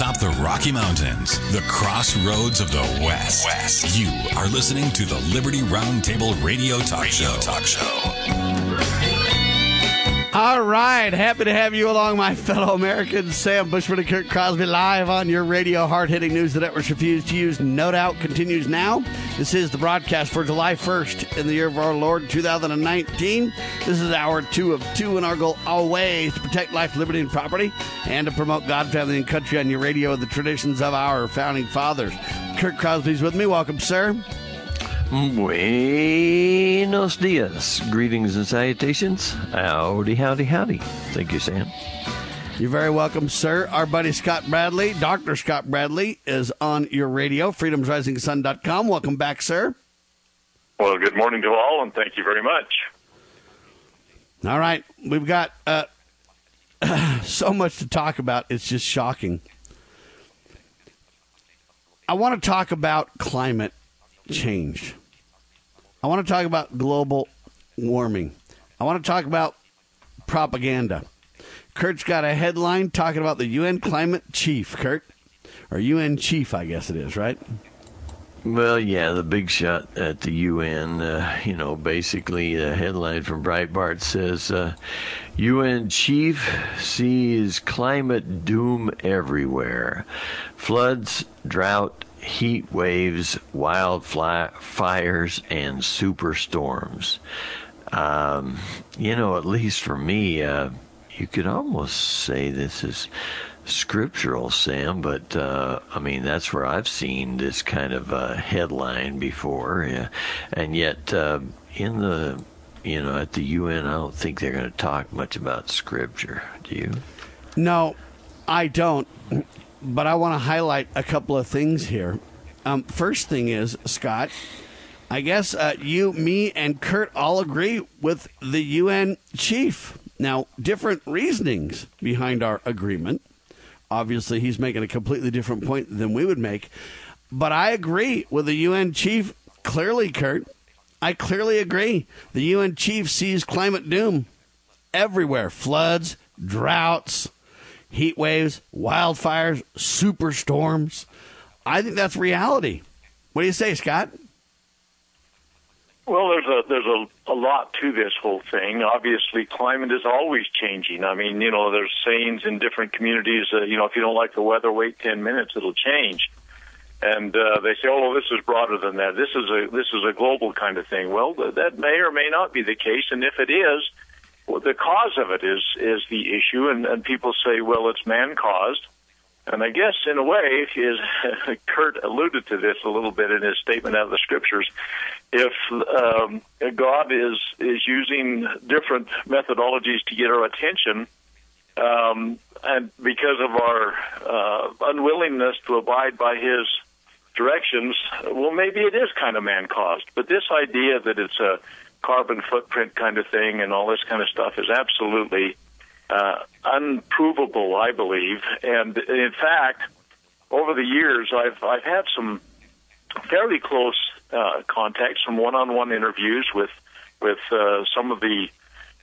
atop the Rocky Mountains, the crossroads of the West. West. You are listening to the Liberty Roundtable Radio Talk radio Show. Talk Show. All right, happy to have you along, my fellow Americans. Sam Bushman and Kurt Crosby live on your radio. Hard hitting news the networks refuse to use. No doubt continues now. This is the broadcast for July 1st in the year of our Lord 2019. This is hour two of two, and our goal always to protect life, liberty, and property, and to promote God, family, and country on your radio, with the traditions of our founding fathers. Kurt Crosby's with me. Welcome, sir. Buenos dias. Greetings and salutations. Howdy, howdy, howdy. Thank you, Sam. You're very welcome, sir. Our buddy Scott Bradley, Dr. Scott Bradley, is on your radio, freedomsrisingsun.com. Welcome back, sir. Well, good morning to all, and thank you very much. All right. We've got uh, so much to talk about. It's just shocking. I want to talk about climate change. I want to talk about global warming. I want to talk about propaganda. Kurt's got a headline talking about the UN climate chief, Kurt. Or UN chief, I guess it is, right? Well, yeah, the big shot at the UN. Uh, you know, basically, the headline from Breitbart says uh, UN chief sees climate doom everywhere floods, drought, heat waves, wildfires, and superstorms. Um, you know, at least for me, uh, you could almost say this is scriptural, Sam, but uh, I mean, that's where I've seen this kind of uh, headline before. Yeah. And yet, uh, in the, you know, at the UN, I don't think they're going to talk much about scripture. Do you? No, I don't but I want to highlight a couple of things here. Um, first thing is, Scott, I guess uh, you, me, and Kurt all agree with the UN chief. Now, different reasonings behind our agreement. Obviously, he's making a completely different point than we would make. But I agree with the UN chief clearly, Kurt. I clearly agree. The UN chief sees climate doom everywhere floods, droughts, heat waves, wildfires, superstorms. I think that's reality. What do you say, Scott? Well, there's a there's a, a lot to this whole thing. Obviously, climate is always changing. I mean, you know, there's sayings in different communities. Uh, you know, if you don't like the weather, wait ten minutes, it'll change. And uh, they say, "Oh, well, this is broader than that. This is a this is a global kind of thing." Well, th- that may or may not be the case. And if it is, well, the cause of it is is the issue, and, and people say, well, it's man caused. And I guess in a way, is Kurt alluded to this a little bit in his statement out of the scriptures. If um, God is is using different methodologies to get our attention, um, and because of our uh, unwillingness to abide by His directions, well, maybe it is kind of man caused. But this idea that it's a carbon footprint kind of thing and all this kind of stuff is absolutely uh, unprovable, I believe. And in fact, over the years, I've I've had some fairly close uh, contacts, some one-on-one interviews with with uh, some of the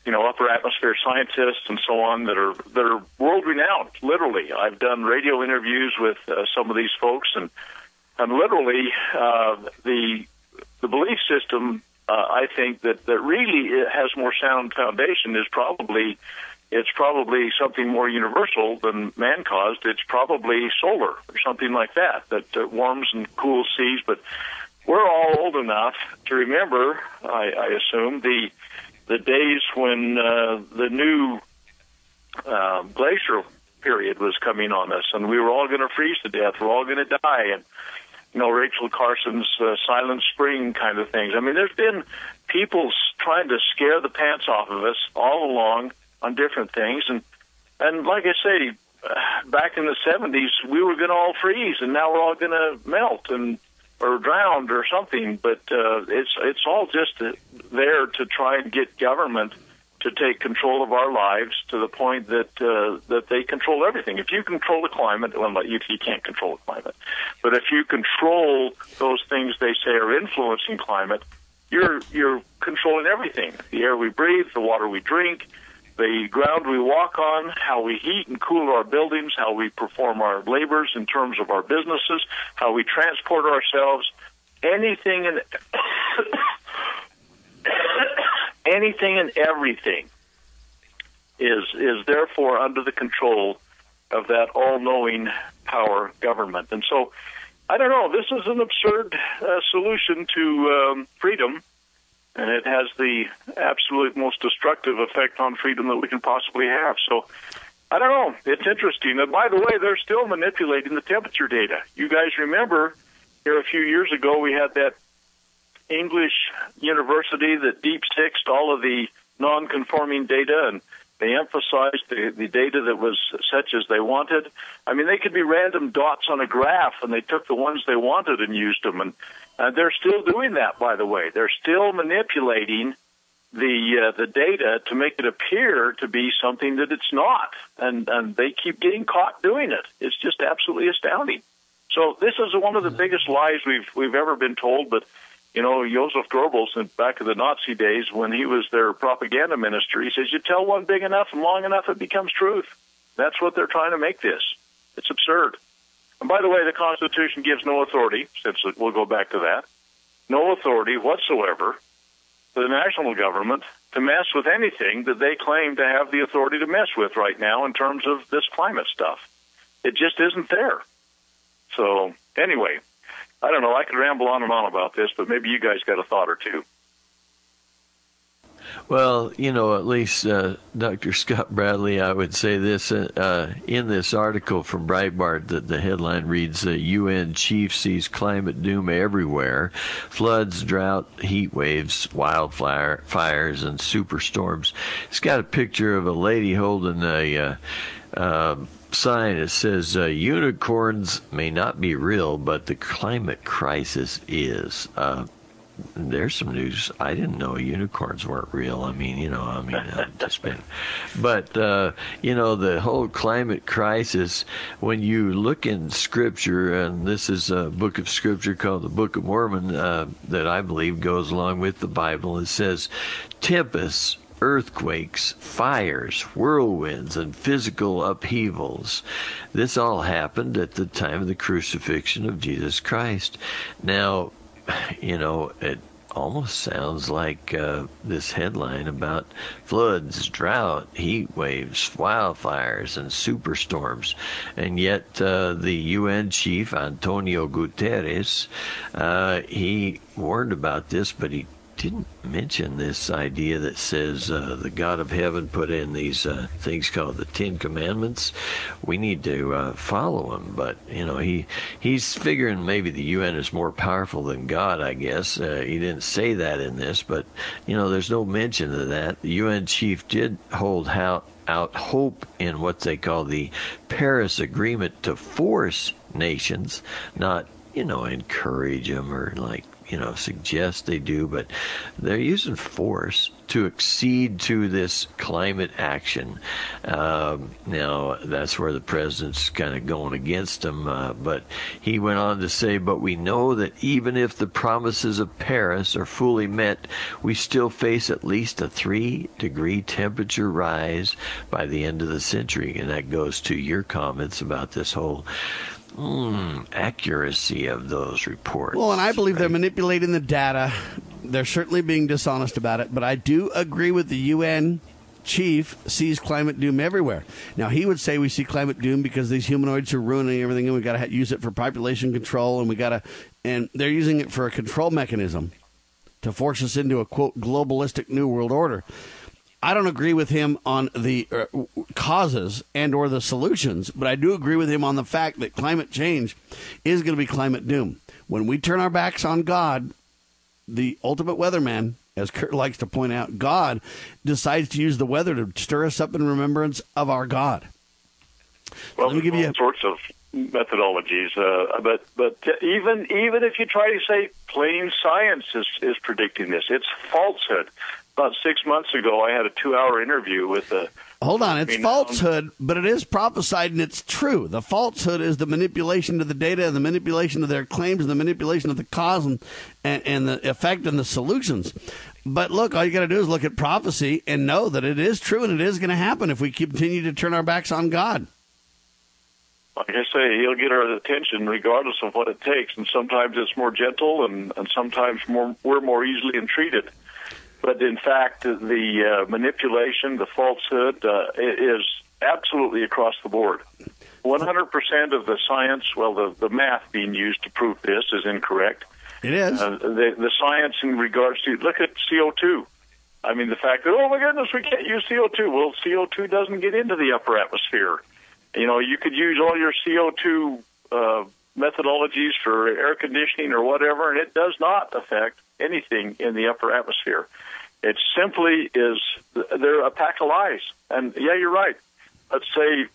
you know upper atmosphere scientists and so on that are that are world renowned. Literally, I've done radio interviews with uh, some of these folks, and and literally uh, the the belief system uh, I think that that really has more sound foundation is probably it's probably something more universal than man caused. It's probably solar or something like that that uh, warms and cools seas. But we're all old enough to remember, I, I assume, the the days when uh, the new uh, glacial period was coming on us, and we were all going to freeze to death. We're all going to die, and you know, Rachel Carson's uh, Silent Spring kind of things. I mean, there's been people trying to scare the pants off of us all along on different things, and and like I say, uh, back in the '70s, we were going to all freeze, and now we're all going to melt and or drowned or something. But uh, it's it's all just uh, there to try and get government to take control of our lives to the point that uh, that they control everything. If you control the climate, well, you, you can't control the climate, but if you control those things they say are influencing climate, you're you're controlling everything: the air we breathe, the water we drink, the ground we walk on, how we heat and cool our buildings, how we perform our labors in terms of our businesses, how we transport ourselves, anything and anything and everything is is therefore under the control of that all-knowing power government. And so, I don't know. This is an absurd uh, solution to um, freedom, and it has the absolute most destructive effect on freedom that we can possibly have. So, I don't know. It's interesting. And by the way, they're still manipulating the temperature data. You guys remember here a few years ago we had that English university that deep sixed all of the non-conforming data and they emphasized the, the data that was such as they wanted. I mean, they could be random dots on a graph, and they took the ones they wanted and used them. And uh, they're still doing that, by the way. They're still manipulating the uh, the data to make it appear to be something that it's not, and and they keep getting caught doing it. It's just absolutely astounding. So this is one of the biggest lies we've we've ever been told, but you know, Joseph Goebbels, back in the Nazi days, when he was their propaganda minister, he says, you tell one big enough and long enough, it becomes truth. That's what they're trying to make this. It's absurd. And by the way, the Constitution gives no authority, since we'll go back to that, no authority whatsoever for the national government to mess with anything that they claim to have the authority to mess with right now in terms of this climate stuff. It just isn't there. So, anyway, I don't know. I could ramble on and on about this, but maybe you guys got a thought or two. Well, you know, at least uh, Dr. Scott Bradley, I would say this uh, in this article from Breitbart that the headline reads uh, UN chief sees climate doom everywhere floods, drought, heat waves, wildfire fires, and superstorms. It's got a picture of a lady holding a. Uh, uh, sign that says uh, unicorns may not be real, but the climate crisis is. Uh, there's some news. I didn't know unicorns weren't real. I mean, you know, I mean, I've just been, but uh, you know, the whole climate crisis. When you look in Scripture, and this is a book of Scripture called the Book of Mormon uh, that I believe goes along with the Bible. It says, tempests earthquakes, fires, whirlwinds, and physical upheavals. This all happened at the time of the crucifixion of Jesus Christ. Now, you know, it almost sounds like uh, this headline about floods, drought, heat waves, wildfires, and superstorms. And yet, uh, the UN chief, Antonio Guterres, uh, he warned about this, but he didn't mention this idea that says uh, the God of heaven put in these uh, things called the Ten Commandments. We need to uh, follow them, but you know he he's figuring maybe the UN is more powerful than God. I guess uh, he didn't say that in this, but you know there's no mention of that. The UN chief did hold out out hope in what they call the Paris Agreement to force nations, not you know encourage them or like you know suggest they do, but they're using force to accede to this climate action. Um, now that's where the president's kind of going against them, uh, but he went on to say, "But we know that even if the promises of Paris are fully met, we still face at least a three-degree temperature rise by the end of the century," and that goes to your comments about this whole mm, accuracy of those reports. Well, and I believe right? they're manipulating the data. They're certainly being dishonest about it, but I do agree with the UN chief sees climate doom everywhere. Now, he would say we see climate doom because these humanoids are ruining everything and we got to use it for population control and we got to, and they're using it for a control mechanism to force us into a quote globalistic new world order. I don't agree with him on the uh, causes and or the solutions, but I do agree with him on the fact that climate change is going to be climate doom. When we turn our backs on God, the ultimate weatherman, as Kurt likes to point out, God decides to use the weather to stir us up in remembrance of our God. Well, Let me give you all sorts of methodologies, uh, but but even even if you try to say plain science is is predicting this, it's falsehood about six months ago, I had a two-hour interview with a. Hold on, it's um, falsehood, but it is prophesied and it's true. The falsehood is the manipulation of the data and the manipulation of their claims and the manipulation of the cause and, and, and the effect and the solutions. But look, all you got to do is look at prophecy and know that it is true and it is going to happen if we continue to turn our backs on God. Like I say, he'll get our attention regardless of what it takes, and sometimes it's more gentle, and, and sometimes more, we're more easily entreated. But in fact, the uh, manipulation, the falsehood, uh, is absolutely across the board. 100% of the science, well, the, the math being used to prove this is incorrect. It is. Uh, the, the science in regards to, look at CO2. I mean, the fact that, oh my goodness, we can't use CO2. Well, CO2 doesn't get into the upper atmosphere. You know, you could use all your CO2 uh, methodologies for air conditioning or whatever, and it does not affect anything in the upper atmosphere. It simply is, they're a pack of lies. And yeah, you're right. Let's say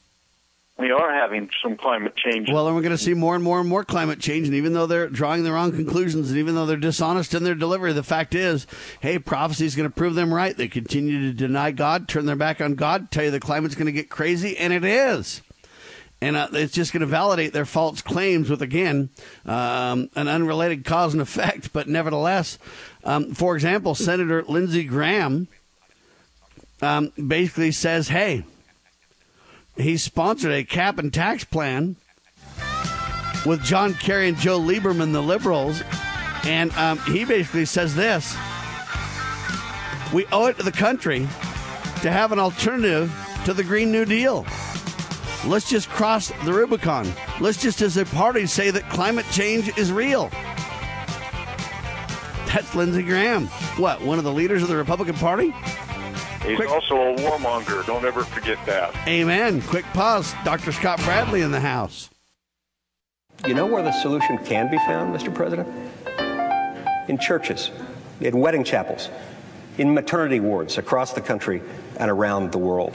we are having some climate change. Well, and we're going to see more and more and more climate change. And even though they're drawing the wrong conclusions, and even though they're dishonest in their delivery, the fact is, hey, prophecy is going to prove them right. They continue to deny God, turn their back on God, tell you the climate's going to get crazy, and it is. And uh, it's just going to validate their false claims with, again, um, an unrelated cause and effect. But nevertheless, um, for example, Senator Lindsey Graham um, basically says, hey, he sponsored a cap and tax plan with John Kerry and Joe Lieberman, the liberals. And um, he basically says this We owe it to the country to have an alternative to the Green New Deal. Let's just cross the Rubicon. Let's just, as a party, say that climate change is real. That's Lindsey Graham. What, one of the leaders of the Republican Party? He's Quick. also a warmonger. Don't ever forget that. Amen. Quick pause. Dr. Scott Bradley in the house. You know where the solution can be found, Mr. President? In churches, in wedding chapels, in maternity wards across the country and around the world.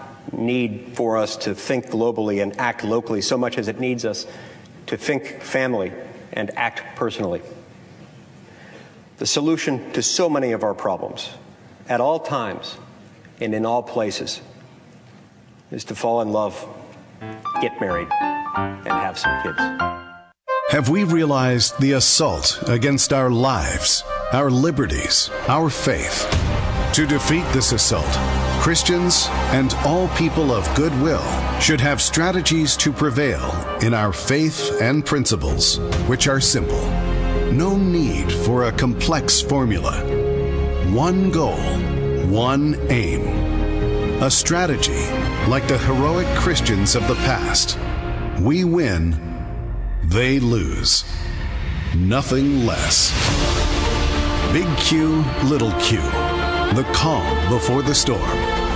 need for us to think globally and act locally so much as it needs us to think family and act personally the solution to so many of our problems at all times and in all places is to fall in love, get married, and have some kids. Have we realized the assault against our lives, our liberties, our faith? To defeat this assault, Christians and all people of goodwill should have strategies to prevail in our faith and principles, which are simple no need for a complex formula. One goal, one aim. A strategy like the heroic Christians of the past. We win, they lose. Nothing less. Big Q, Little Q. The Calm Before the Storm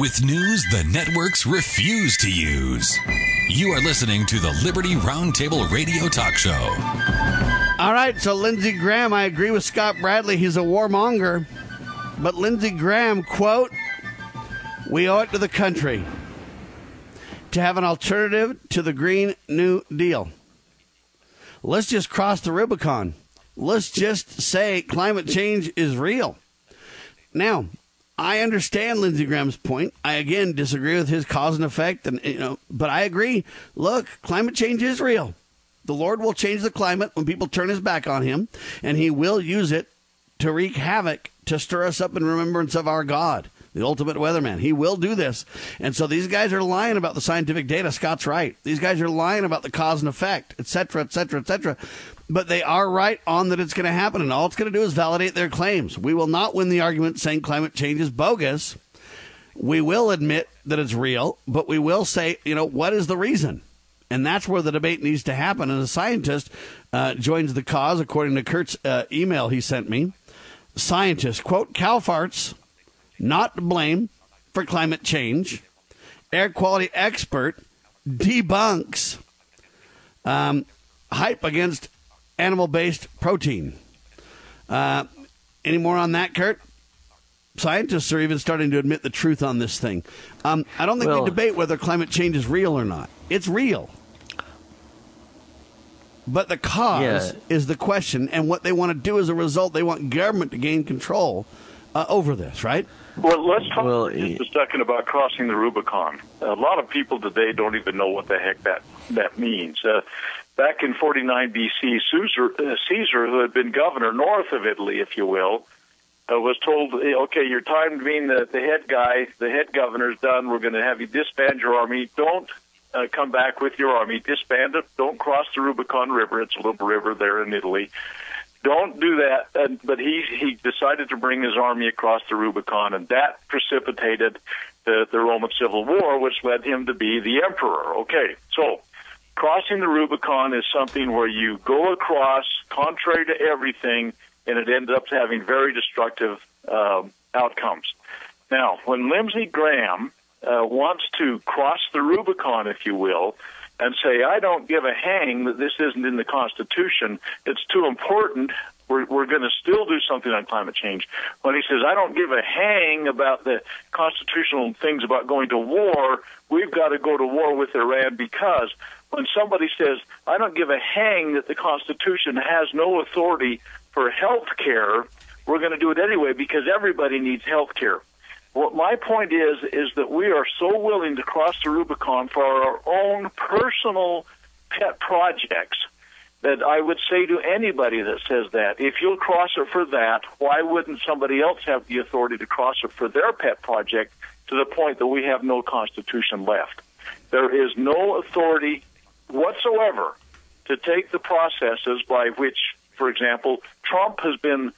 With news the networks refuse to use. You are listening to the Liberty Roundtable Radio Talk Show. All right, so Lindsey Graham, I agree with Scott Bradley. He's a warmonger. But Lindsey Graham, quote, we owe it to the country to have an alternative to the Green New Deal. Let's just cross the Rubicon. Let's just say climate change is real. Now, I understand Lindsey Graham's point. I again disagree with his cause and effect, and you know, but I agree. Look, climate change is real. The Lord will change the climate when people turn his back on Him, and He will use it to wreak havoc to stir us up in remembrance of our God, the ultimate weatherman. He will do this, and so these guys are lying about the scientific data. Scott's right. These guys are lying about the cause and effect, etc., etc., etc. but they are right on that it's going to happen, and all it's going to do is validate their claims. We will not win the argument saying climate change is bogus. We will admit that it's real, but we will say, you know, what is the reason? And that's where the debate needs to happen. And a scientist uh, joins the cause, according to Kurt's uh, email he sent me. Scientist, quote, cow farts, not to blame for climate change. Air quality expert debunks um, hype against animal based protein. Uh, any more on that, Kurt? Scientists are even starting to admit the truth on this thing. Um, I don't think well, we debate whether climate change is real or not. It's real. But the cause yeah. is the question, and what they want to do as a result, they want government to gain control uh, over this, right? Well, let's talk well, just a second about crossing the Rubicon. A lot of people today don't even know what the heck that that means. Uh, back in 49 BC, Caesar, uh, Caesar, who had been governor north of Italy, if you will, uh, was told, okay, your time being the, the head guy, the head governor's done. We're going to have you disband your army. Don't uh, come back with your army. Disband it. Don't cross the Rubicon River. It's a little river there in Italy. Don't do that. But he he decided to bring his army across the Rubicon, and that precipitated the, the Roman Civil War, which led him to be the emperor. Okay, so crossing the Rubicon is something where you go across contrary to everything, and it ends up having very destructive um, outcomes. Now, when Lindsey Graham uh, wants to cross the Rubicon, if you will, and say, I don't give a hang that this isn't in the Constitution, it's too important. We're, we're going to still do something on climate change. When he says, I don't give a hang about the constitutional things about going to war, we've got to go to war with Iran because when somebody says, I don't give a hang that the Constitution has no authority for health care, we're going to do it anyway because everybody needs health care. What my point is is that we are so willing to cross the Rubicon for our own personal pet projects that I would say to anybody that says that, if you'll cross it for that, why wouldn't somebody else have the authority to cross it for their pet project to the point that we have no constitution left? There is no authority whatsoever to take the processes by which, for example, Trump has been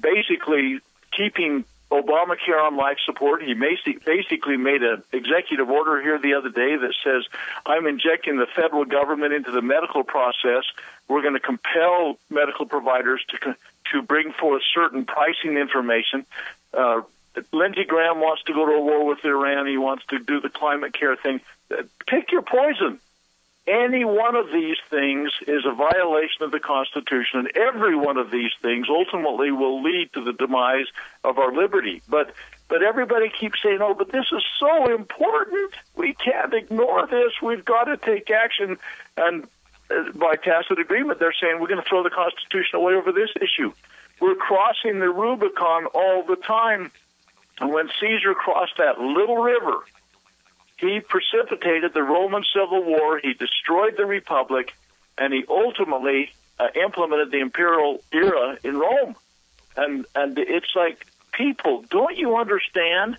basically keeping Obamacare on life support. He basically made an executive order here the other day that says, I'm injecting the federal government into the medical process. We're going to compel medical providers to, to bring forth certain pricing information. Uh, Lindsey Graham wants to go to a war with Iran. He wants to do the climate care thing. Pick your poison. Any one of these things is a violation of the Constitution, and every one of these things ultimately will lead to the demise of our liberty. But but everybody keeps saying, "Oh, but this is so important. We can't ignore this. We've got to take action." And uh, by tacit agreement, they're saying we're going to throw the Constitution away over this issue. We're crossing the Rubicon all the time. And when Caesar crossed that little river, he precipitated the Roman Civil War. He destroyed the Republic, and he ultimately uh, implemented the imperial era in Rome. And and it's like people, don't you understand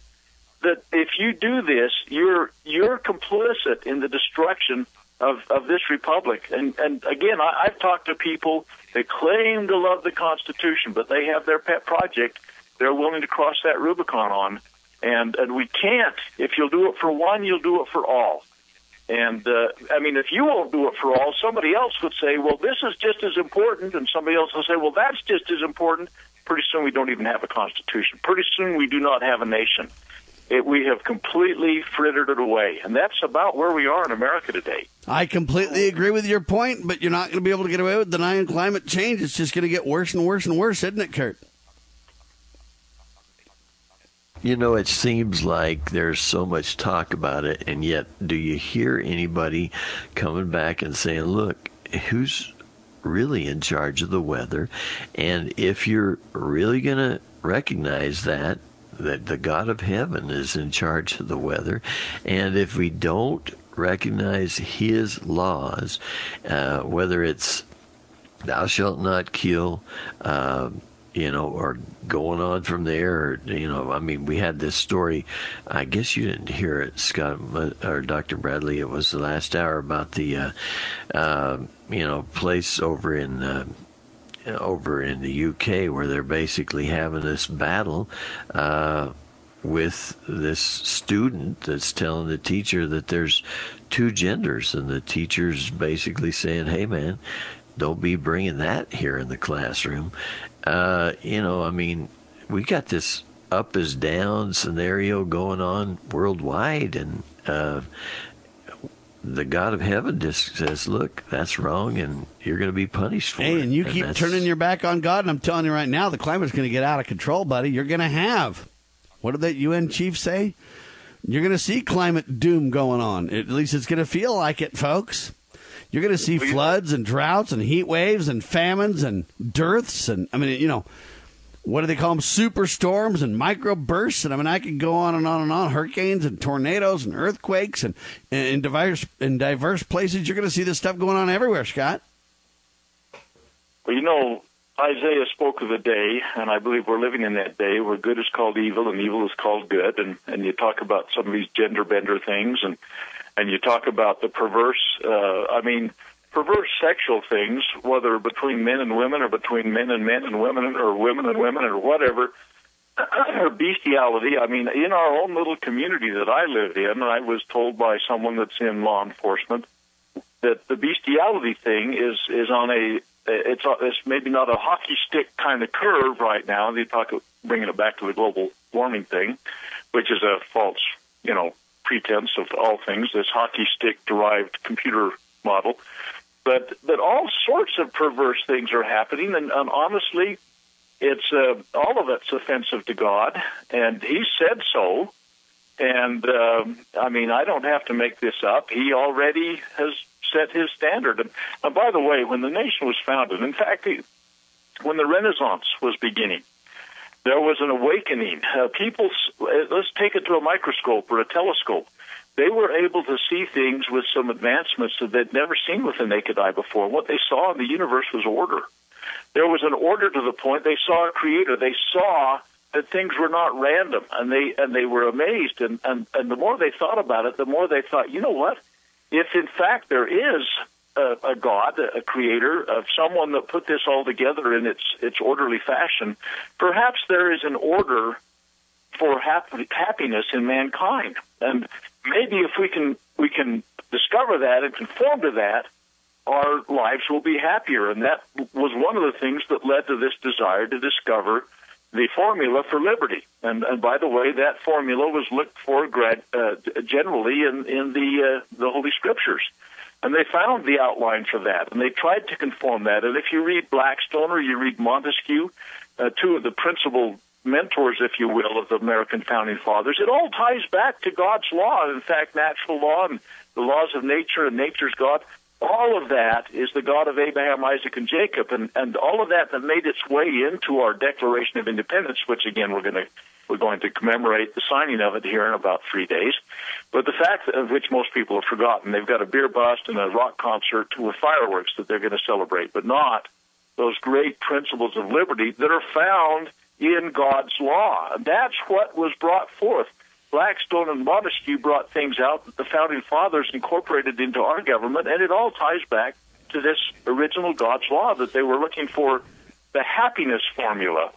that if you do this, you're you're complicit in the destruction of, of this republic. And and again, I, I've talked to people that claim to love the Constitution, but they have their pet project they're willing to cross that Rubicon on and and we can't. If you'll do it for one, you'll do it for all. And uh, I mean, if you won't do it for all, somebody else would say, "Well, this is just as important," and somebody else will say, "Well, that's just as important." Pretty soon, we don't even have a constitution. Pretty soon, we do not have a nation. It, we have completely frittered it away, and that's about where we are in America today. I completely agree with your point, but you're not going to be able to get away with denying climate change. It's just going to get worse and worse and worse, isn't it, Kurt? You know, it seems like there's so much talk about it, and yet, do you hear anybody coming back and saying, look, who's really in charge of the weather? And if you're really going to recognize that, that the God of heaven is in charge of the weather, and if we don't recognize His laws, uh, whether it's thou shalt not kill, uh, you know, or going on from there. Or, you know, I mean, we had this story. I guess you didn't hear it, Scott or Dr. Bradley. It was the last hour about the, uh, uh, you know, place over in. Uh, over in the UK, where they're basically having this battle uh, with this student that's telling the teacher that there's two genders, and the teacher's basically saying, "Hey, man, don't be bringing that here in the classroom." Uh, you know, I mean, we got this up is down scenario going on worldwide, and uh, the God of heaven just says, "Look, that's wrong, and you're going to be punished for hey, it." And you keep turning your back on God, and I'm telling you right now, the climate's going to get out of control, buddy. You're going to have what did that UN chief say? You're going to see climate doom going on. At least it's going to feel like it, folks. You're going to see floods and droughts and heat waves and famines and dearths and I mean, you know, what do they call them? Superstorms and microbursts. And I mean, I could go on and on and on. Hurricanes and tornadoes and earthquakes and in diverse in diverse places. You're going to see this stuff going on everywhere, Scott. Well, you know, Isaiah spoke of the day, and I believe we're living in that day where good is called evil and evil is called good. And and you talk about some of these gender bender things, and and you talk about the perverse. Uh, I mean, perverse sexual things, whether between men and women or between men and men and women or women and women or whatever. Or bestiality. I mean, in our own little community that I live in, I was told by someone that's in law enforcement that the bestiality thing is is on a it's it's maybe not a hockey stick kind of curve right now. They talk bringing it back to the global warming thing, which is a false, you know, pretense of all things. This hockey stick derived computer model, but but all sorts of perverse things are happening, and, and honestly, it's uh, all of it's offensive to God, and He said so. And uh, I mean, I don't have to make this up. He already has set his standard. And, and by the way, when the nation was founded, in fact, when the Renaissance was beginning, there was an awakening. Uh, people, let's take it to a microscope or a telescope. They were able to see things with some advancements that they'd never seen with the naked eye before. What they saw in the universe was order. There was an order to the point they saw a creator. They saw that things were not random, and they and they were amazed. And and and the more they thought about it, the more they thought, you know what? if in fact there is a, a God, a creator, of someone that put this all together in its its orderly fashion, perhaps there is an order for happiness in mankind. And maybe if we can we can discover that and conform to that, our lives will be happier. And that was one of the things that led to this desire to discover the formula for liberty. And, and by the way, that formula was looked for grad, uh, generally in, in the, uh, the Holy Scriptures. And they found the outline for that, and they tried to conform that. And if you read Blackstone or you read Montesquieu, uh, two of the principal mentors, if you will, of the American founding fathers, it all ties back to God's law. In fact, natural law and the laws of nature and nature's God all of that is the God of Abraham, Isaac, and Jacob, and, and all of that that made its way into our Declaration of Independence, which again we're going to we're going to commemorate the signing of it here in about three days. But the fact of which most people have forgotten, they've got a beer bust and a rock concert with fireworks that they're going to celebrate, but not those great principles of liberty that are found in God's law. That's what was brought forth Blackstone and Montesquieu brought things out that the founding fathers incorporated into our government, and it all ties back to this original God's law that they were looking for the happiness formula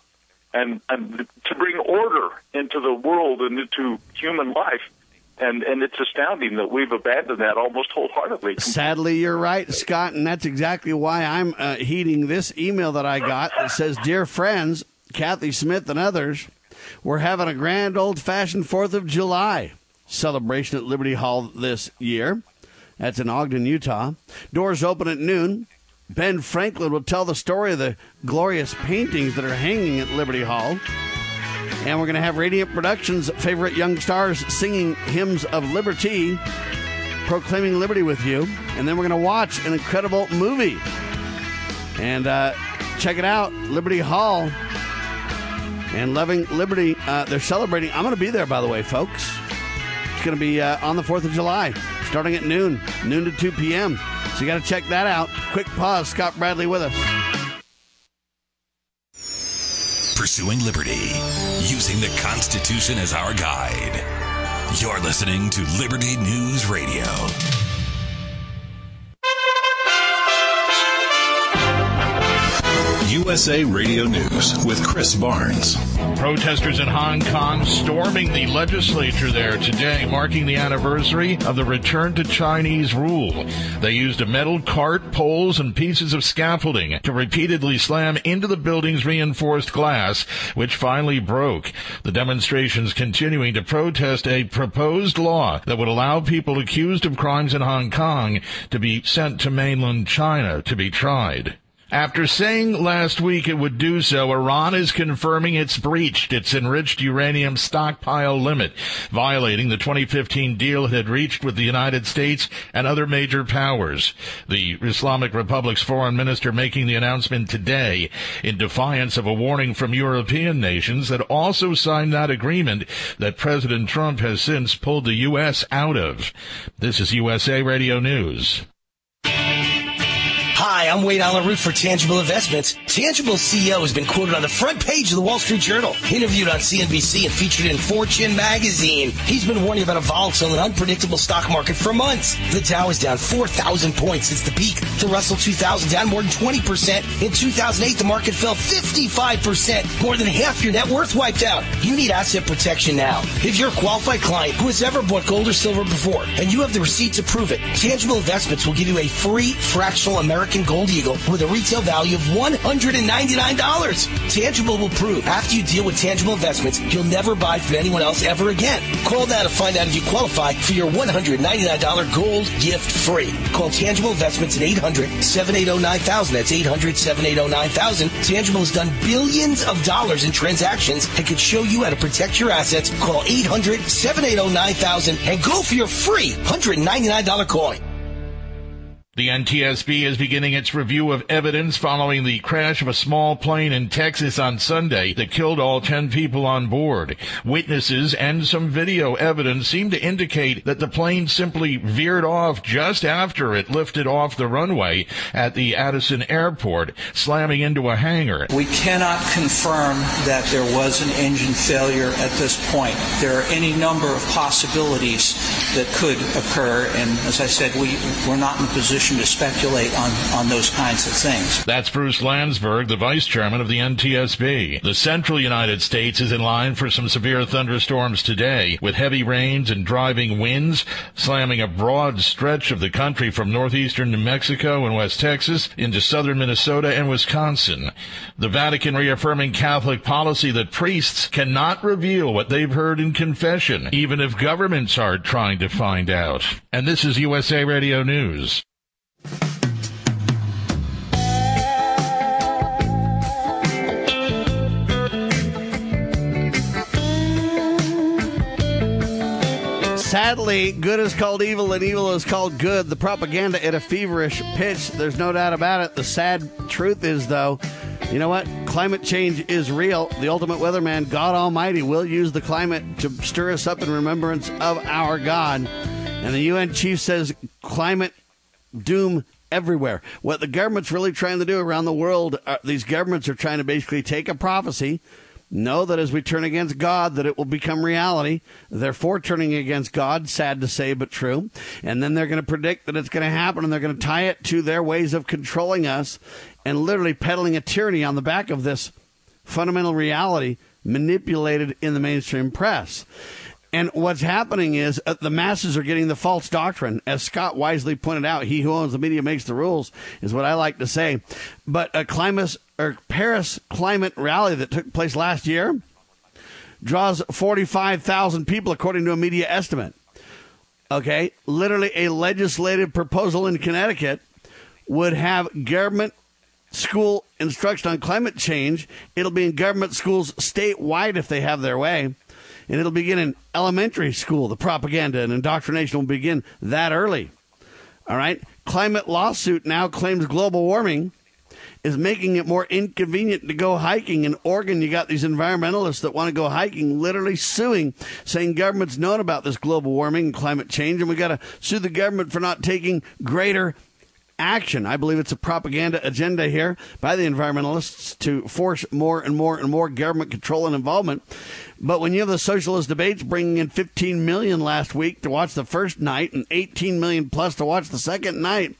and, and to bring order into the world and into human life. And, and it's astounding that we've abandoned that almost wholeheartedly. Sadly, you're right, Scott, and that's exactly why I'm uh, heeding this email that I got that says, "Dear friends, Kathy Smith and others." We're having a grand old fashioned 4th of July celebration at Liberty Hall this year. That's in Ogden, Utah. Doors open at noon. Ben Franklin will tell the story of the glorious paintings that are hanging at Liberty Hall. And we're going to have Radiant Productions' favorite young stars singing hymns of liberty, proclaiming liberty with you. And then we're going to watch an incredible movie. And uh, check it out Liberty Hall and Loving Liberty. Uh, they're celebrating. I'm going to be there, by the way, folks. It's going to be uh, on the 4th of July, starting at noon, noon to 2 p.m. So you got to check that out. Quick pause. Scott Bradley with us. pursuing liberty, using the Constitution as our guide. You're listening to Liberty News Radio. USA Radio News with Chris Barnes. Protesters in Hong Kong storming the legislature there today, marking the anniversary of the return to Chinese rule. They used a metal cart, poles, and pieces of scaffolding to repeatedly slam into the building's reinforced glass, which finally broke. The demonstrations continuing to protest a proposed law that would allow people accused of crimes in Hong Kong to be sent to mainland China to be tried. After saying last week it would do so, Iran is confirming it's breached its enriched uranium stockpile limit, violating the 2015 deal it had reached with the United States and other major powers. The Islamic Republic's foreign minister making the announcement today in defiance of a warning from European nations that also signed that agreement that President Trump has since pulled the U.S. out of. This is USA Radio News. I'm Wayne Allyn Root for Tangible Investments. Tangible CEO has been quoted on the front page of the Wall Street Journal, interviewed on CNBC, and featured in Fortune magazine. He's been warning about a volatile and unpredictable stock market for months. The Dow is down 4,000 points since the peak. The Russell 2000 down more than 20%. In 2008, the market fell 55%. More than half your net worth wiped out. You need asset protection now. If you're a qualified client who has ever bought gold or silver before, and you have the receipts to prove it, Tangible Investments will give you a free fractional American Gold Eagle with a retail value of $199. Tangible will prove after you deal with tangible investments, you'll never buy from anyone else ever again. Call now to find out if you qualify for your $199 gold gift free. Call Tangible Investments at 800 780 9000. That's 800 780 9000. Tangible has done billions of dollars in transactions and can show you how to protect your assets. Call 800 780 9000 and go for your free $199 coin. The NTSB is beginning its review of evidence following the crash of a small plane in Texas on Sunday that killed all 10 people on board. Witnesses and some video evidence seem to indicate that the plane simply veered off just after it lifted off the runway at the Addison airport, slamming into a hangar. We cannot confirm that there was an engine failure at this point. There are any number of possibilities that could occur, and as I said, we, we're not in a position to speculate on, on those kinds of things. That's Bruce Landsberg, the vice chairman of the NTSB. The central United States is in line for some severe thunderstorms today, with heavy rains and driving winds slamming a broad stretch of the country from northeastern New Mexico and West Texas into southern Minnesota and Wisconsin. The Vatican reaffirming Catholic policy that priests cannot reveal what they've heard in confession, even if governments are trying to find out. And this is USA Radio News. Sadly, good is called evil and evil is called good. The propaganda at a feverish pitch. There's no doubt about it. The sad truth is, though, you know what? Climate change is real. The ultimate weatherman, God Almighty, will use the climate to stir us up in remembrance of our God. And the UN chief says climate doom everywhere. What the government's really trying to do around the world, uh, these governments are trying to basically take a prophecy, know that as we turn against God, that it will become reality. Therefore, turning against God, sad to say, but true. And then they're going to predict that it's going to happen, and they're going to tie it to their ways of controlling us and literally peddling a tyranny on the back of this fundamental reality manipulated in the mainstream press. And what's happening is uh, the masses are getting the false doctrine. As Scott wisely pointed out, he who owns the media makes the rules, is what I like to say. But a climate or Paris climate rally that took place last year draws 45,000 people, according to a media estimate. Okay, literally a legislative proposal in Connecticut would have government school instruction on climate change. It'll be in government schools statewide if they have their way and it'll begin in elementary school. The propaganda and indoctrination will begin that early. All right. Climate lawsuit now claims global warming is making it more inconvenient to go hiking. In Oregon, you got these environmentalists that want to go hiking, literally suing, saying government's known about this global warming and climate change, and we got to sue the government for not taking greater action. I believe it's a propaganda agenda here by the environmentalists to force more and more and more government control and involvement. But when you have the socialist debates bringing in 15 million last week to watch the first night and 18 million plus to watch the second night,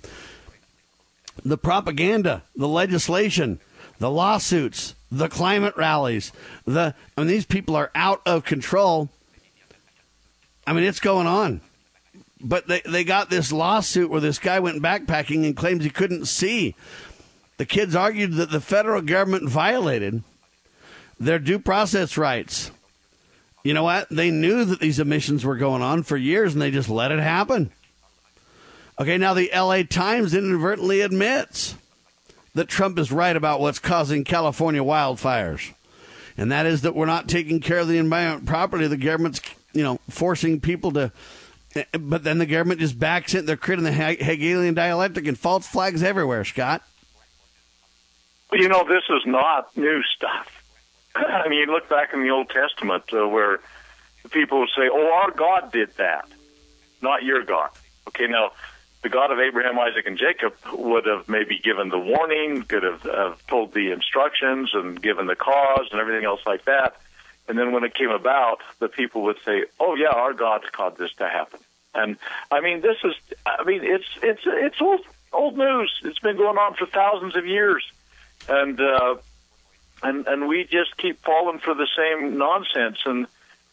the propaganda, the legislation, the lawsuits, the climate rallies, the I mean these people are out of control. I mean it's going on. But they, they got this lawsuit where this guy went backpacking and claims he couldn't see. The kids argued that the federal government violated their due process rights. You know what? They knew that these emissions were going on for years and they just let it happen. Okay, now the LA Times inadvertently admits that Trump is right about what's causing California wildfires. And that is that we're not taking care of the environment properly. The government's, you know, forcing people to but then the government just backs it. They're creating the Hegelian dialectic and false flags everywhere, Scott. You know, this is not new stuff. I mean, you look back in the Old Testament uh, where people say, oh, our God did that, not your God. Okay, now, the God of Abraham, Isaac, and Jacob would have maybe given the warning, could have, have told the instructions and given the cause and everything else like that. And then when it came about, the people would say, "Oh yeah, our God caused this to happen." And I mean, this is, I mean, it's it's it's old old news. It's been going on for thousands of years, and uh, and and we just keep falling for the same nonsense, and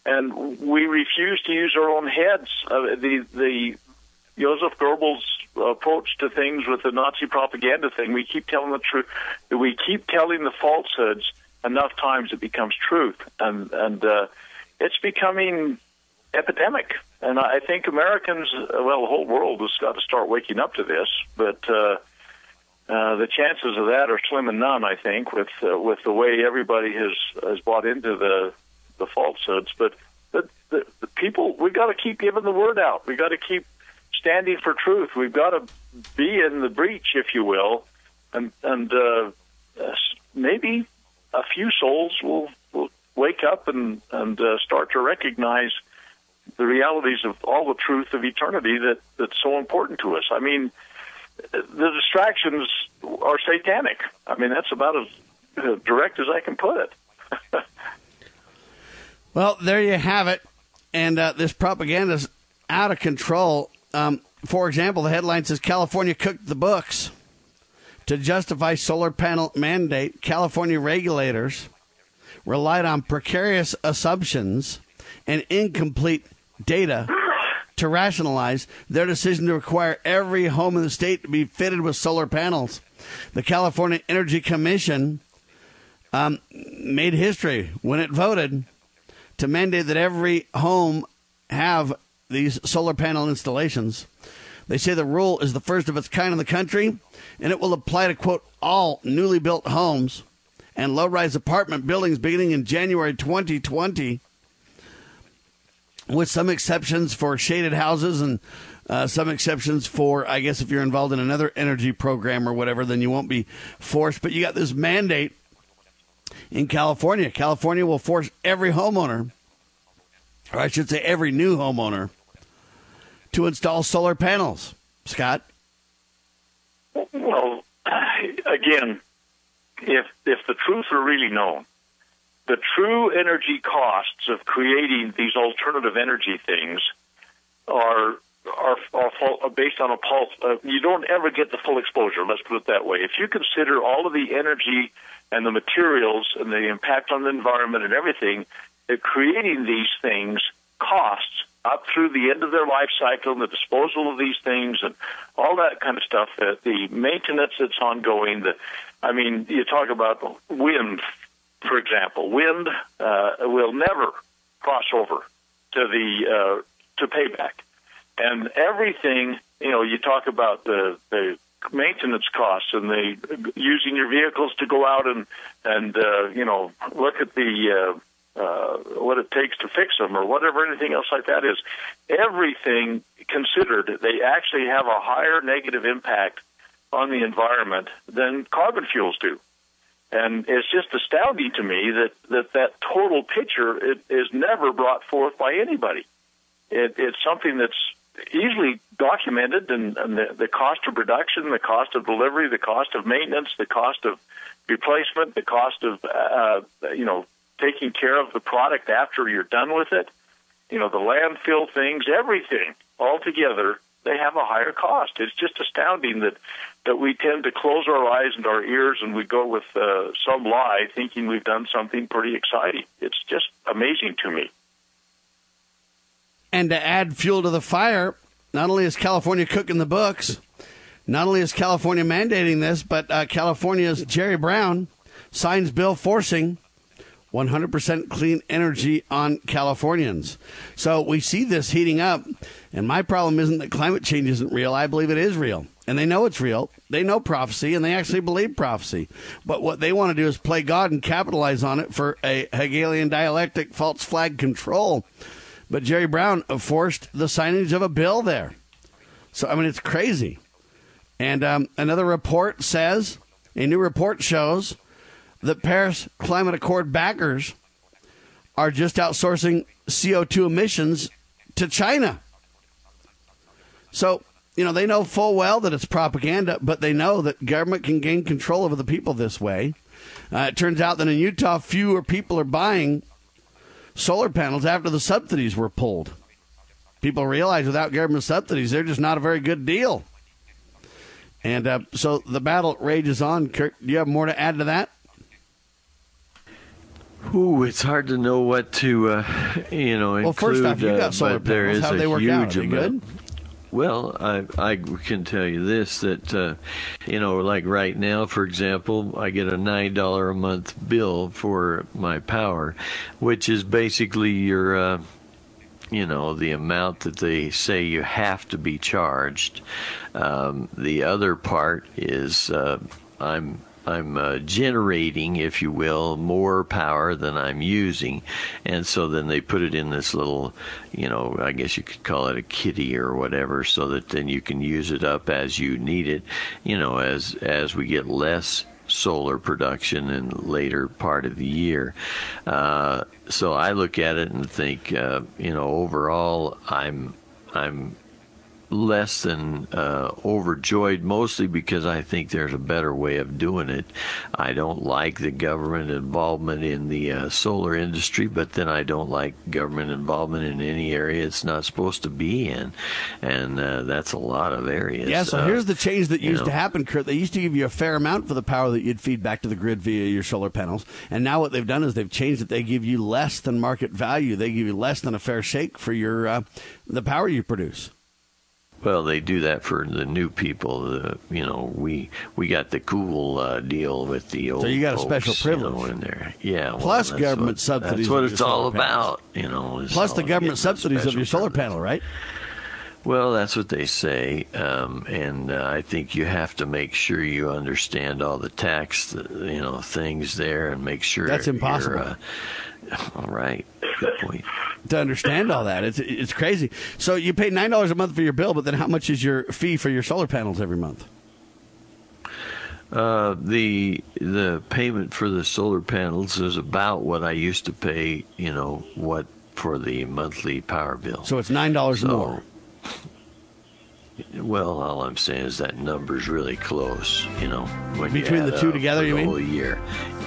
and we refuse to use our own heads. Uh, the the Joseph Goebbels' approach to things with the Nazi propaganda thing. We keep telling the truth. We keep telling the falsehoods enough times it becomes truth, and and uh, it's becoming epidemic. And I think Americans, well, the whole world has got to start waking up to this. But uh, uh, the chances of that are slim and none. I think with uh, with the way everybody has has bought into the the falsehoods. But the, the, the people, we've got to keep giving the word out. We've got to keep standing for truth. We've got to be in the breach, if you will, and and uh, maybe a few souls will, will wake up and and uh, start to recognize the realities of all the truth of eternity that that's so important to us. I mean, the distractions are satanic. I mean, that's about as uh, direct as I can put it. well, there you have it. And uh, this propaganda is out of control. Um, for example, the headline says California cooked the books. To justify solar panel mandate, California regulators relied on precarious assumptions and incomplete data to rationalize their decision to require every home in the state to be fitted with solar panels. The California Energy Commission um, made history when it voted to mandate that every home have these solar panel installations. They say the rule is the first of its kind in the country, and it will apply to, quote, all newly built homes and low rise apartment buildings beginning in January 2020, with some exceptions for shaded houses and uh, some exceptions for, I guess, if you're involved in another energy program or whatever, then you won't be forced. But you got this mandate in California. California will force every homeowner, or I should say, every new homeowner, to install solar panels. Scott? Well, again, if if the truth were really known, the true energy costs of creating these alternative energy things are are, are based on a pulse. Uh, you don't ever get the full exposure. Let's put it that way. If you consider all of the energy and the materials and the impact on the environment and everything, that creating these things costs up through the end of their life cycle and the disposal of these things and all that kind of stuff. Uh, the maintenance that's ongoing. The, I mean, you talk about wind, for example. Wind uh, will never cross over to the uh, to payback, and everything. You know, you talk about the the maintenance costs and the using your vehicles to go out and and uh, you know look at the uh, uh, what it takes to fix them or whatever anything else like that is. Everything considered, they actually have a higher negative impact on the environment than carbon fuels do. And it's just astounding to me that that, that total picture it, is never brought forth by anybody. It, it's something that's easily documented, and, and the, the cost of production, the cost of delivery, the cost of maintenance, the cost of replacement, the cost of uh, you know taking care of the product after you're done with it, you know the landfill things, everything all together, they have a higher cost. It's just astounding that that we tend to close our eyes and our ears and we go with uh, some lie, thinking we've done something pretty exciting. It's just amazing to me. And to add fuel to the fire, not only is California cooking the books, not only is California mandating this, but uh, California's Jerry Brown signs bill forcing 100% clean energy on Californians. So we see this heating up, and my problem isn't that climate change isn't real. I believe it is real, and they know it's real. They know prophecy, and they actually believe prophecy. But what they want to do is play God and capitalize on it for a Hegelian dialectic false flag control. But Jerry Brown forced the signage of a bill there. So, I mean, it's crazy. And um, another report says, a new report shows that Paris Climate Accord backers are just outsourcing CO2 emissions to China. So, you know, they know full well that it's propaganda, but they know that government can gain control over the people this way. Uh, it turns out that in Utah, fewer people are buying solar panels after the subsidies were pulled. People realize without government subsidies, they're just not a very good deal. And uh, so the battle rages on. Kurt, do you have more to add to that? Ooh, it's hard to know what to, uh, you know, well, include. first off, you got uh, solar panels. How they work out? Are they good? Well, I I can tell you this that uh, you know, like right now, for example, I get a nine dollar a month bill for my power, which is basically your. Uh, you know the amount that they say you have to be charged. Um, the other part is uh, I'm I'm uh, generating, if you will, more power than I'm using, and so then they put it in this little, you know, I guess you could call it a kitty or whatever, so that then you can use it up as you need it. You know, as as we get less solar production in later part of the year. Uh, so I look at it and think, uh, you know, overall, I'm I'm less than uh, overjoyed, mostly because I think there's a better way of doing it. I don't like the government involvement in the uh, solar industry, but then I don't like government involvement in any area it's not supposed to be in, and uh, that's a lot of areas. Yeah, so here's the change that used know. to happen, Kurt. They used to give you a fair amount for the power that you'd feed back to the grid via your solar panels. And now what they've done is they've changed it. They give you less than market value. They give you less than a fair shake for your uh, the power you produce. Well, they do that for the new people. The, you know, we we got the cool uh, deal with the old. So you got a special folks, you know, privilege. in there. Yeah. well, Plus government what, subsidies That's what it's all about. You know. Plus the government subsidies of your solar privilege. panel, right? Well, that's what they say, um, and uh, I think you have to make sure you understand all the tax, you know, things there, and make sure That's impossible. Uh, all right, good point. To understand all that, it's it's crazy. So you pay nine dollars a month for your bill, but then how much is your fee for your solar panels every month? Uh, the the payment for the solar panels is about what I used to pay. You know what for the monthly power bill. So it's nine dollars So- more. Well, all I'm saying is that number's really close. You know, Between the two together, you mean? whole year,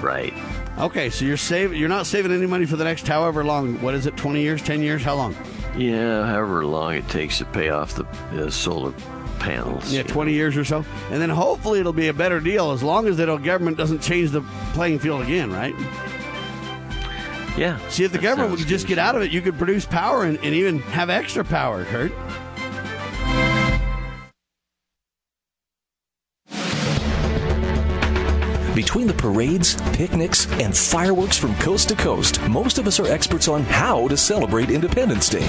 right? Okay, so you're saving. You're not saving any money for the next however long. What is it? Twenty years? Ten years? How long? Yeah, however long it takes to pay off the uh, solar panels. Yeah, you 20 years or so. And then hopefully it'll be a better deal as long as the government doesn't change the playing field again, right? Yeah. See, if the government would just get out of it, you could produce power and, and even have extra power, Kurt. Between the parades, picnics, and fireworks from coast to coast, most of us are experts on how to celebrate Independence Day.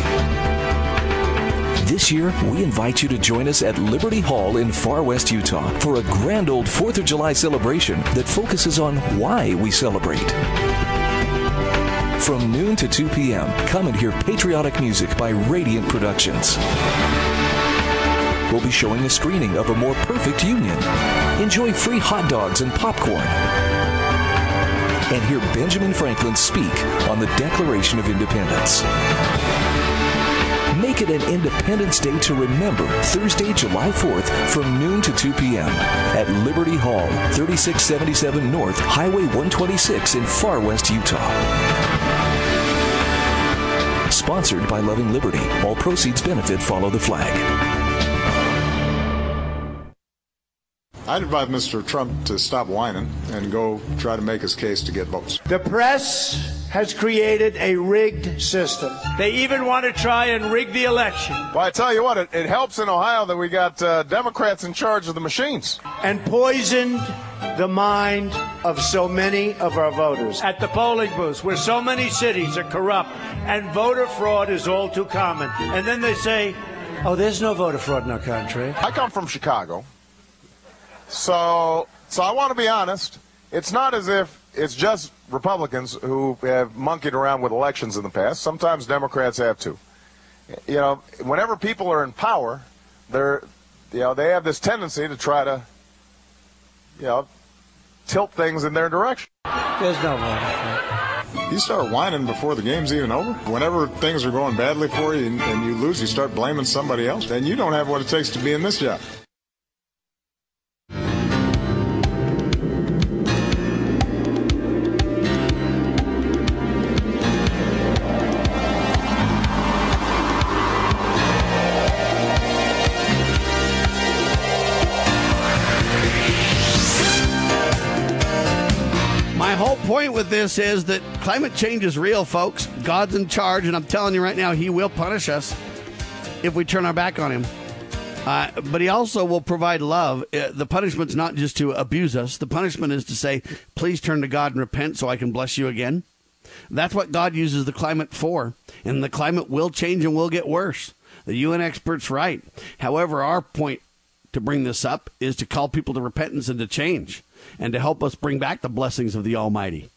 This year, we invite you to join us at Liberty Hall in Farr West Utah for a grand old 4th of July celebration that focuses on why we celebrate. From noon to 2 p.m., come and hear patriotic music by Radiant Productions. We'll be showing a screening of A More Perfect Union. Enjoy free hot dogs and popcorn. And hear Benjamin Franklin speak on the Declaration of Independence. Make it an Independence Day to remember Thursday, July 4th from noon to 2 p.m. at Liberty Hall, 3677 North, Highway 126 in Farr West, Utah. Sponsored by Loving Liberty. All proceeds benefit Follow the Flag. I'd advise Mr. Trump to stop whining and go try to make his case to get votes. The press has created a rigged system. They even want to try and rig the election. Well, I tell you what, it, it helps in Ohio that we got uh, Democrats in charge of the machines. And poisoned the mind of so many of our voters. At the polling booths, where so many cities are corrupt and voter fraud is all too common. And then they say, oh, there's no voter fraud in our country. I come from Chicago. So, so I want to be honest. It's not as if it's just Republicans who have monkeyed around with elections in the past. Sometimes Democrats have too. You know, whenever people are in power, they're, you know, they have this tendency to try to, you know, tilt things in their direction. There's no way. You start whining before the game's even over. Whenever things are going badly for you and, and you lose, you start blaming somebody else. and you don't have what it takes to be in this job. Point with this is that climate change is real, folks. God's in charge, and I'm telling you right now, He will punish us if we turn our back on Him. Uh, but He also will provide love. Uh, the punishment's not just to abuse us, the punishment is to say, please turn to God and repent so I can bless you again. That's what God uses the climate for. And the climate will change and will get worse. The UN expert's right. However, our point to bring this up is to call people to repentance and to change and to help us bring back the blessings of the Almighty.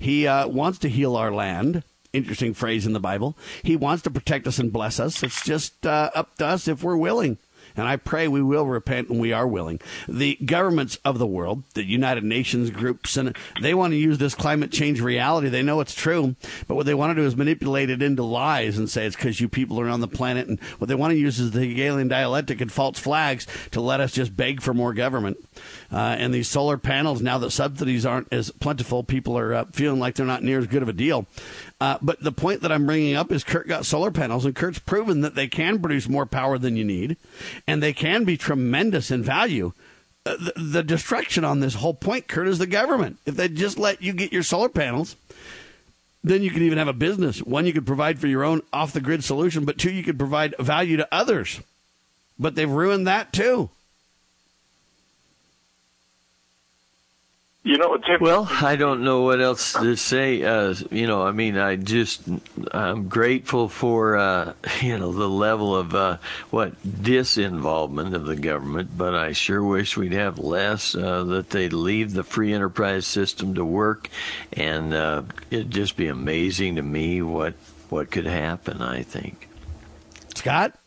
He uh, wants to heal our land. Interesting phrase in the Bible. He wants to protect us and bless us. It's just uh, up to us if we're willing. And I pray we will repent and we are willing. The governments of the world, the United Nations groups, and they want to use this climate change reality. They know it's true, but what they want to do is manipulate it into lies and say it's because you people are on the planet. And what they want to use is the Hegelian dialectic and false flags to let us just beg for more government. Uh, and these solar panels, now that subsidies aren't as plentiful, people are uh, feeling like they're not near as good of a deal. Uh, but the point that I'm bringing up is Kurt got solar panels, and Kurt's proven that they can produce more power than you need, and they can be tremendous in value. Uh, the, the destruction on this whole point, Kurt, is the government. If they just let you get your solar panels, then you could even have a business. One, you could provide for your own off the grid solution, but two, you could provide value to others. But they've ruined that too. You know, Tim. Well, I don't know what else to say. Uh, you know, I mean, I just I'm grateful for uh, you know the level of uh, what disinvolvement of the government, but I sure wish we'd have less. Uh, that they leave the free enterprise system to work, and uh, it'd just be amazing to me what what could happen. I think. Scott.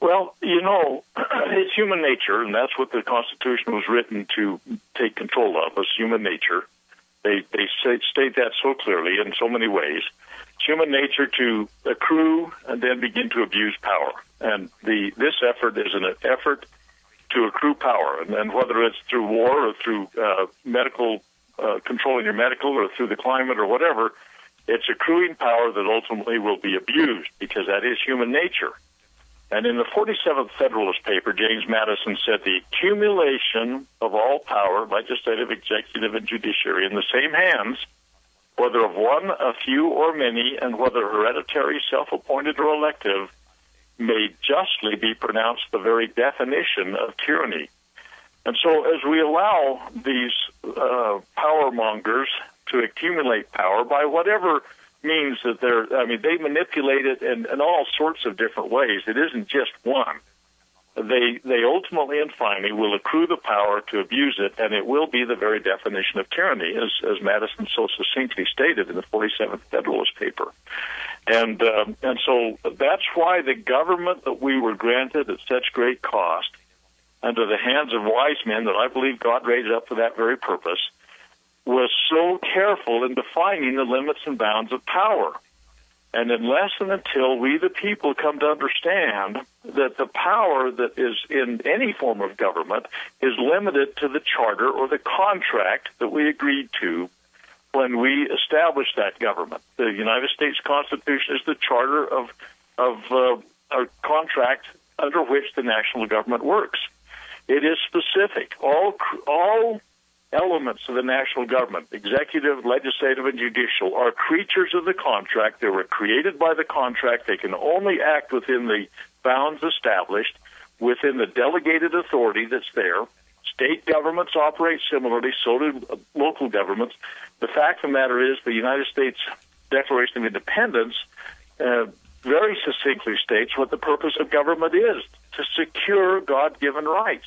Well, you know, it's human nature, and that's what the Constitution was written to take control of. Was human nature. They they say, state that so clearly in so many ways. It's human nature to accrue and then begin to abuse power, and the this effort is an effort to accrue power, and, and whether it's through war or through uh, medical uh, controlling your medical or through the climate or whatever, it's accruing power that ultimately will be abused because that is human nature. And in the 47th Federalist paper, James Madison said the accumulation of all power, legislative, executive, and judiciary, in the same hands, whether of one, a few, or many, and whether hereditary, self appointed, or elective, may justly be pronounced the very definition of tyranny. And so, as we allow these uh, power mongers to accumulate power by whatever means that they're, I mean, they manipulate it in, in all sorts of different ways. It isn't just one. They, they ultimately and finally will accrue the power to abuse it, and it will be the very definition of tyranny, as, as Madison so succinctly stated in the 47th Federalist paper. And, um, and so that's why the government that we were granted at such great cost, under the hands of wise men that I believe God raised up for that very purpose, was so careful in defining the limits and bounds of power. And unless and until we, the people, come to understand that the power that is in any form of government is limited to the charter or the contract that we agreed to when we established that government. The United States Constitution is the charter of of uh, a contract under which the national government works. It is specific. All all elements of the national government, executive, legislative, and judicial, are creatures of the contract. They were created by the contract. They can only act within the bounds established, within the delegated authority that's there. State governments operate similarly, so do uh, local governments. The fact of the matter is, the United States Declaration of Independence uh, very succinctly states what the purpose of government is to secure God given rights.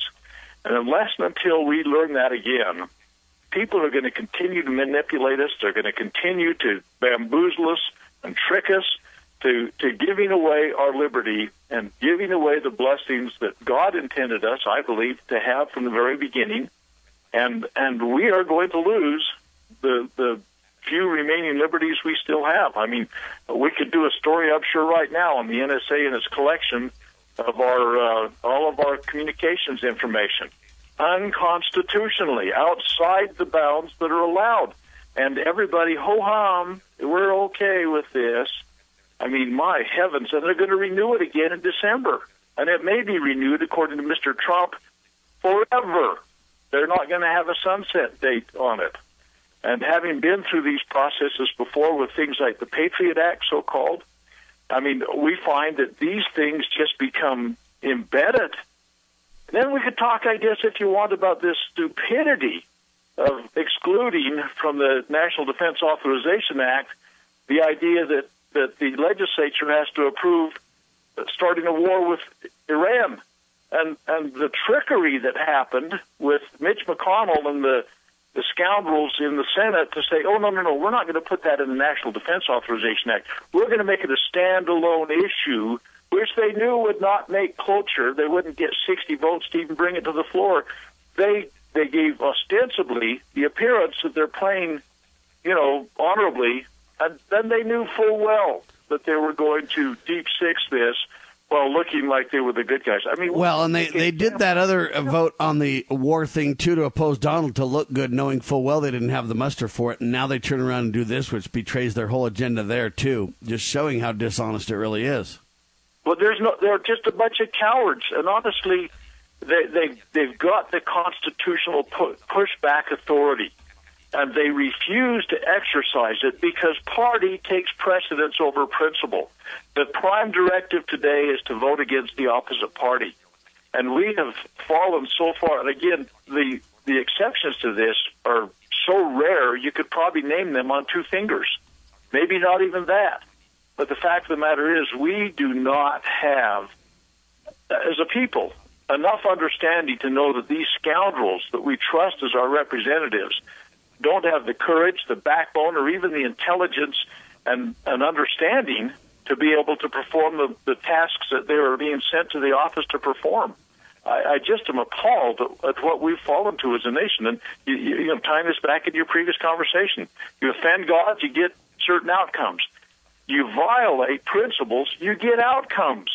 And unless and until we learn that again, people are going to continue to manipulate us. They're going to continue to bamboozle us and trick us to, to giving away our liberty and giving away the blessings that God intended us, I believe, to have from the very beginning. And, and we are going to lose the, the few remaining liberties we still have. I mean, we could do a story, I'm sure, right now on the NSA and its collection of our uh, all of our communications information unconstitutionally outside the bounds that are allowed. And everybody, ho hum, we're okay with this. I mean, my heavens, and they're going to renew it again in December. And it may be renewed, according to Mr. Trump, forever. They're not going to have a sunset date on it. And having been through these processes before with things like the Patriot Act, so called, I mean, we find that these things just become embedded. And Then we could talk, I guess, if you want, about this stupidity of excluding from the National Defense Authorization Act the idea that, that the legislature has to approve starting a war with Iran. And, and the trickery that happened with Mitch McConnell and the the scoundrels in the Senate to say, oh, no, no, no, we're not going to put that in the National Defense Authorization Act. We're going to make it a standalone issue, which they knew would not make cloture. They wouldn't get 60 votes to even bring it to the floor. They they gave ostensibly the appearance that they're playing, you know, honorably, and then they knew full well that they were going to deep six this well, looking like they were the good guys. I mean, well, and they, they did that other uh, vote on the war thing too to oppose Donald to look good, knowing full well they didn't have the muster for it, and now they turn around and do this, which betrays their whole agenda there too, just showing how dishonest it really is. Well, there's no, they're just a bunch of cowards, and honestly, they they they've got the constitutional pu- pushback authority and they refuse to exercise it because party takes precedence over principle. The prime directive today is to vote against the opposite party. And we have fallen so far. And again, the, the exceptions to this are so rare, you could probably name them on two fingers. Maybe not even that. But the fact of the matter is, we do not have, as a people, enough understanding to know that these scoundrels that we trust as our representatives don't have the courage, the backbone, or even the intelligence and, and understanding to be able to perform the, the tasks that they are being sent to the office to perform. I, I just am appalled at, at what we've fallen to as a nation. And you, you, you know, tying this back into your previous conversation, you offend God, you get certain outcomes. You violate principles, you get outcomes.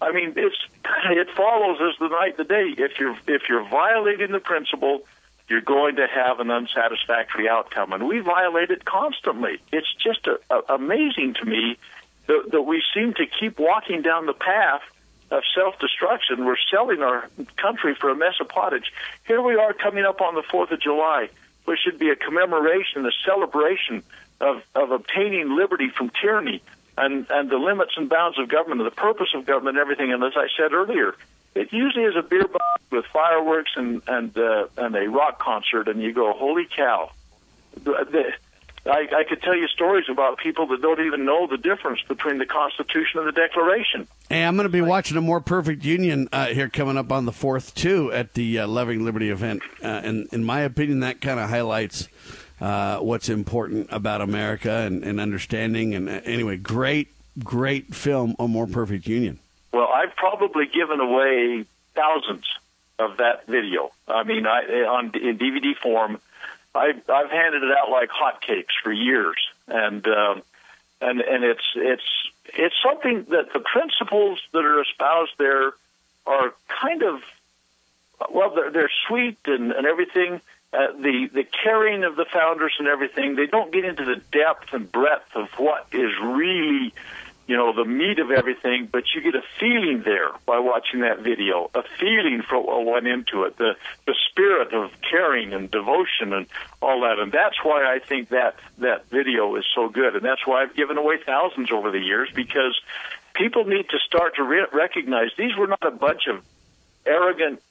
I mean, it's it follows as the night the day. If you're if you're violating the principle, you're going to have an unsatisfactory outcome. And we violate it constantly. It's just a, a, amazing to me that, that we seem to keep walking down the path of self destruction. We're selling our country for a mess of pottage. Here we are coming up on the 4th of July, which should be a commemoration, a celebration of, of obtaining liberty from tyranny and, and the limits and bounds of government, and the purpose of government, everything. And as I said earlier, it usually is a beer bong with fireworks and and uh, and a rock concert, and you go, holy cow! I, I could tell you stories about people that don't even know the difference between the Constitution and the Declaration. Hey, I'm going to be watching a more perfect union uh, here coming up on the fourth too at the uh, Loving Liberty event, uh, and in my opinion, that kind of highlights uh, what's important about America and, and understanding. And uh, anyway, great, great film, A More Perfect Union. Well, I've probably given away thousands of that video. I mean, I, on in DVD form, I've I've handed it out like hotcakes for years, and um, and and it's it's it's something that the principles that are espoused there are kind of well, they're, they're sweet and, and everything. Uh, the the caring of the founders and everything. They don't get into the depth and breadth of what is really you know, the meat of everything, but you get a feeling there by watching that video, a feeling for what went into it, the, the spirit of caring and devotion and all that. And that's why I think that, that video is so good. And that's why I've given away thousands over the years because people need to start to re- recognize these were not a bunch of arrogant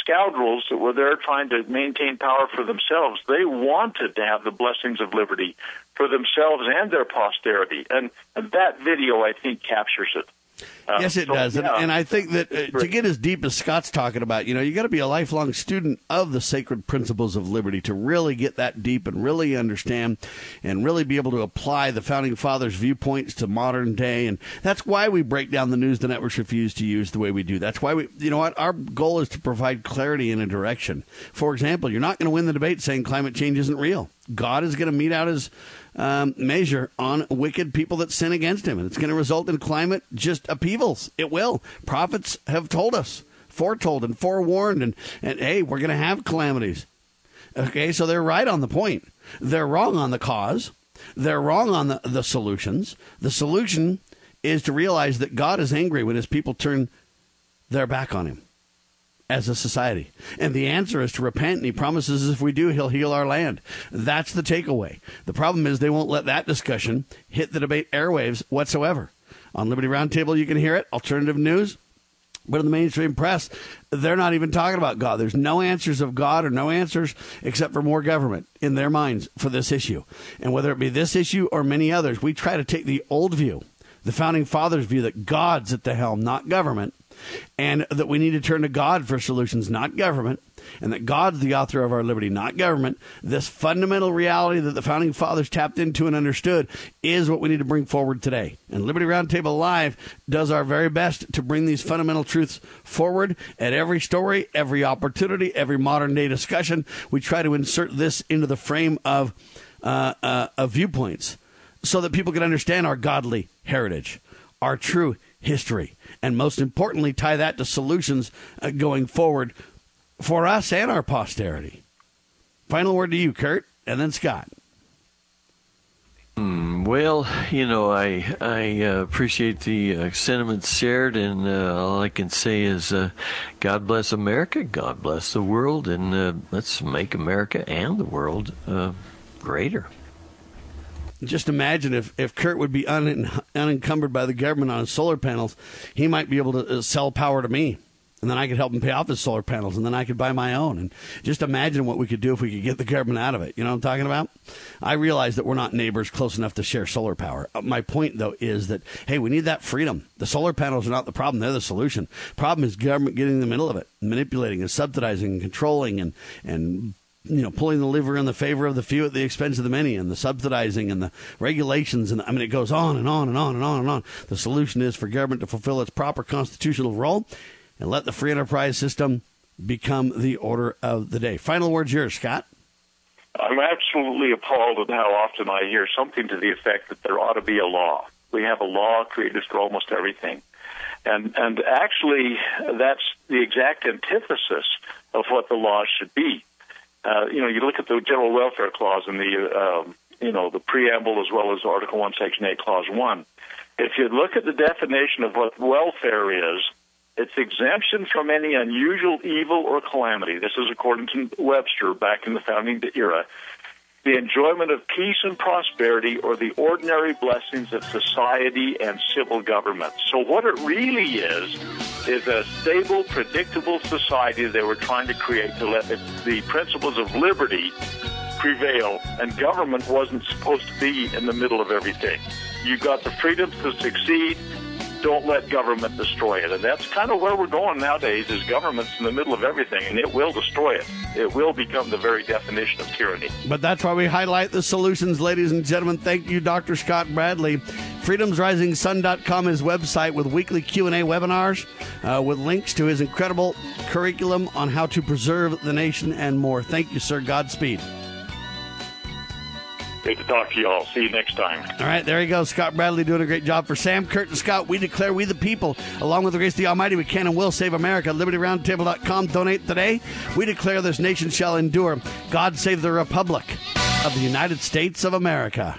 scoundrels that were there trying to maintain power for themselves. They wanted to have the blessings of liberty for themselves and their posterity. And, and that video, I think, captures it. Uh, yes, it so, does, yeah. and, and, I think that uh, to get as deep as Scott's talking about, you know, you got to be a lifelong student of the sacred principles of liberty to really get that deep and really understand and really be able to apply the founding fathers' viewpoints to modern day. And that's why we break down the news the networks refuse to use the way we do. That's why we, you know, what our goal is to provide clarity and a direction. For example, you're not going to win the debate saying climate change isn't real. God is going to mete out his um, measure on wicked people that sin against him. And it's going to result in climate just upheavals. It will. Prophets have told us, foretold and forewarned, and, and hey, we're going to have calamities. Okay, so they're right on the point. They're wrong on the cause. They're wrong on the, the solutions. The solution is to realize that God is angry when his people turn their back on him as a society? And the answer is to repent, and he promises if we do, he'll heal our land. That's the takeaway. The problem is they won't let that discussion hit the debate airwaves whatsoever. On Liberty Roundtable, you can hear it. Alternative news. But in the mainstream press, they're not even talking about God. There's no answers of God or no answers except for more government in their minds for this issue. And whether it be this issue or many others, we try to take the old view, the founding fathers' view that God's at the helm, not government, and that we need to turn to God for solutions, not government, and that God's the author of our liberty, not government. This fundamental reality that the founding fathers tapped into and understood is what we need to bring forward today. And Liberty Roundtable Live does our very best to bring these fundamental truths forward at every story, every opportunity, every modern day discussion. We try to insert this into the frame of, uh, uh, of viewpoints so that people can understand our godly heritage, our true history and most importantly, tie that to solutions uh, going forward for us and our posterity. Final word to you, Kurt, and then Scott. Mm, well, you know, I I uh, appreciate the uh, sentiments shared, and uh, all I can say is, uh, God bless America, God bless the world, and uh, let's make America and the world greater just imagine if, if Kurt would be un, unencumbered by the government on his solar panels, he might be able to uh, sell power to me. And then I could help him pay off his solar panels, and then I could buy my own. And just imagine what we could do if we could get the government out of it. You know what I'm talking about? I realize that we're not neighbors close enough to share solar power. Uh, my point, though, is that, hey, we need that freedom. The solar panels are not the problem, they're the solution. Problem is government getting in the middle of it, manipulating and subsidizing and controlling and, and you know, pulling the lever in the favor of the few at the expense of the many, and the subsidizing and the regulations, and I mean, it goes on and on and on and on and on. The solution is for government to fulfill its proper constitutional role and let the free enterprise system become the order of the day. Final words yours, Scott. I'm absolutely appalled at how often I hear something to the effect that there ought to be a law. We have a law created for almost everything. And and actually that's the exact antithesis of what the law should be uh, you know, you look at the general welfare clause in the, um, you know, the preamble as well as Article 1, Section 8, Clause 1. If you look at the definition of what welfare is, it's exemption from any unusual evil or calamity. This is according to Webster back in the founding era the enjoyment of peace and prosperity or the ordinary blessings of society and civil government. So what it really is, is a stable, predictable society they were trying to create to let the principles of liberty prevail, and government wasn't supposed to be in the middle of everything. You got the freedom to succeed, don't let government destroy it. And that's kind of where we're going nowadays is government's in the middle of everything and it will destroy it. It will become the very definition of tyranny. But that's why we highlight the solutions, ladies and gentlemen. Thank you, Dr. Scott Bradley. freedomsrisingsun.com is website with weekly Q&A webinars uh, with links to his incredible curriculum on how to preserve the nation and more. Thank you, sir. Godspeed. Great to talk to you all. See you next time. All right, there you go. Scott Bradley doing a great job for Sam, Kurt, and Scott. We declare we the people, along with the grace of the Almighty, we can and will save America. LibertyRoundtable.com. Donate today. We declare this nation shall endure. God save the Republic of the United States of America.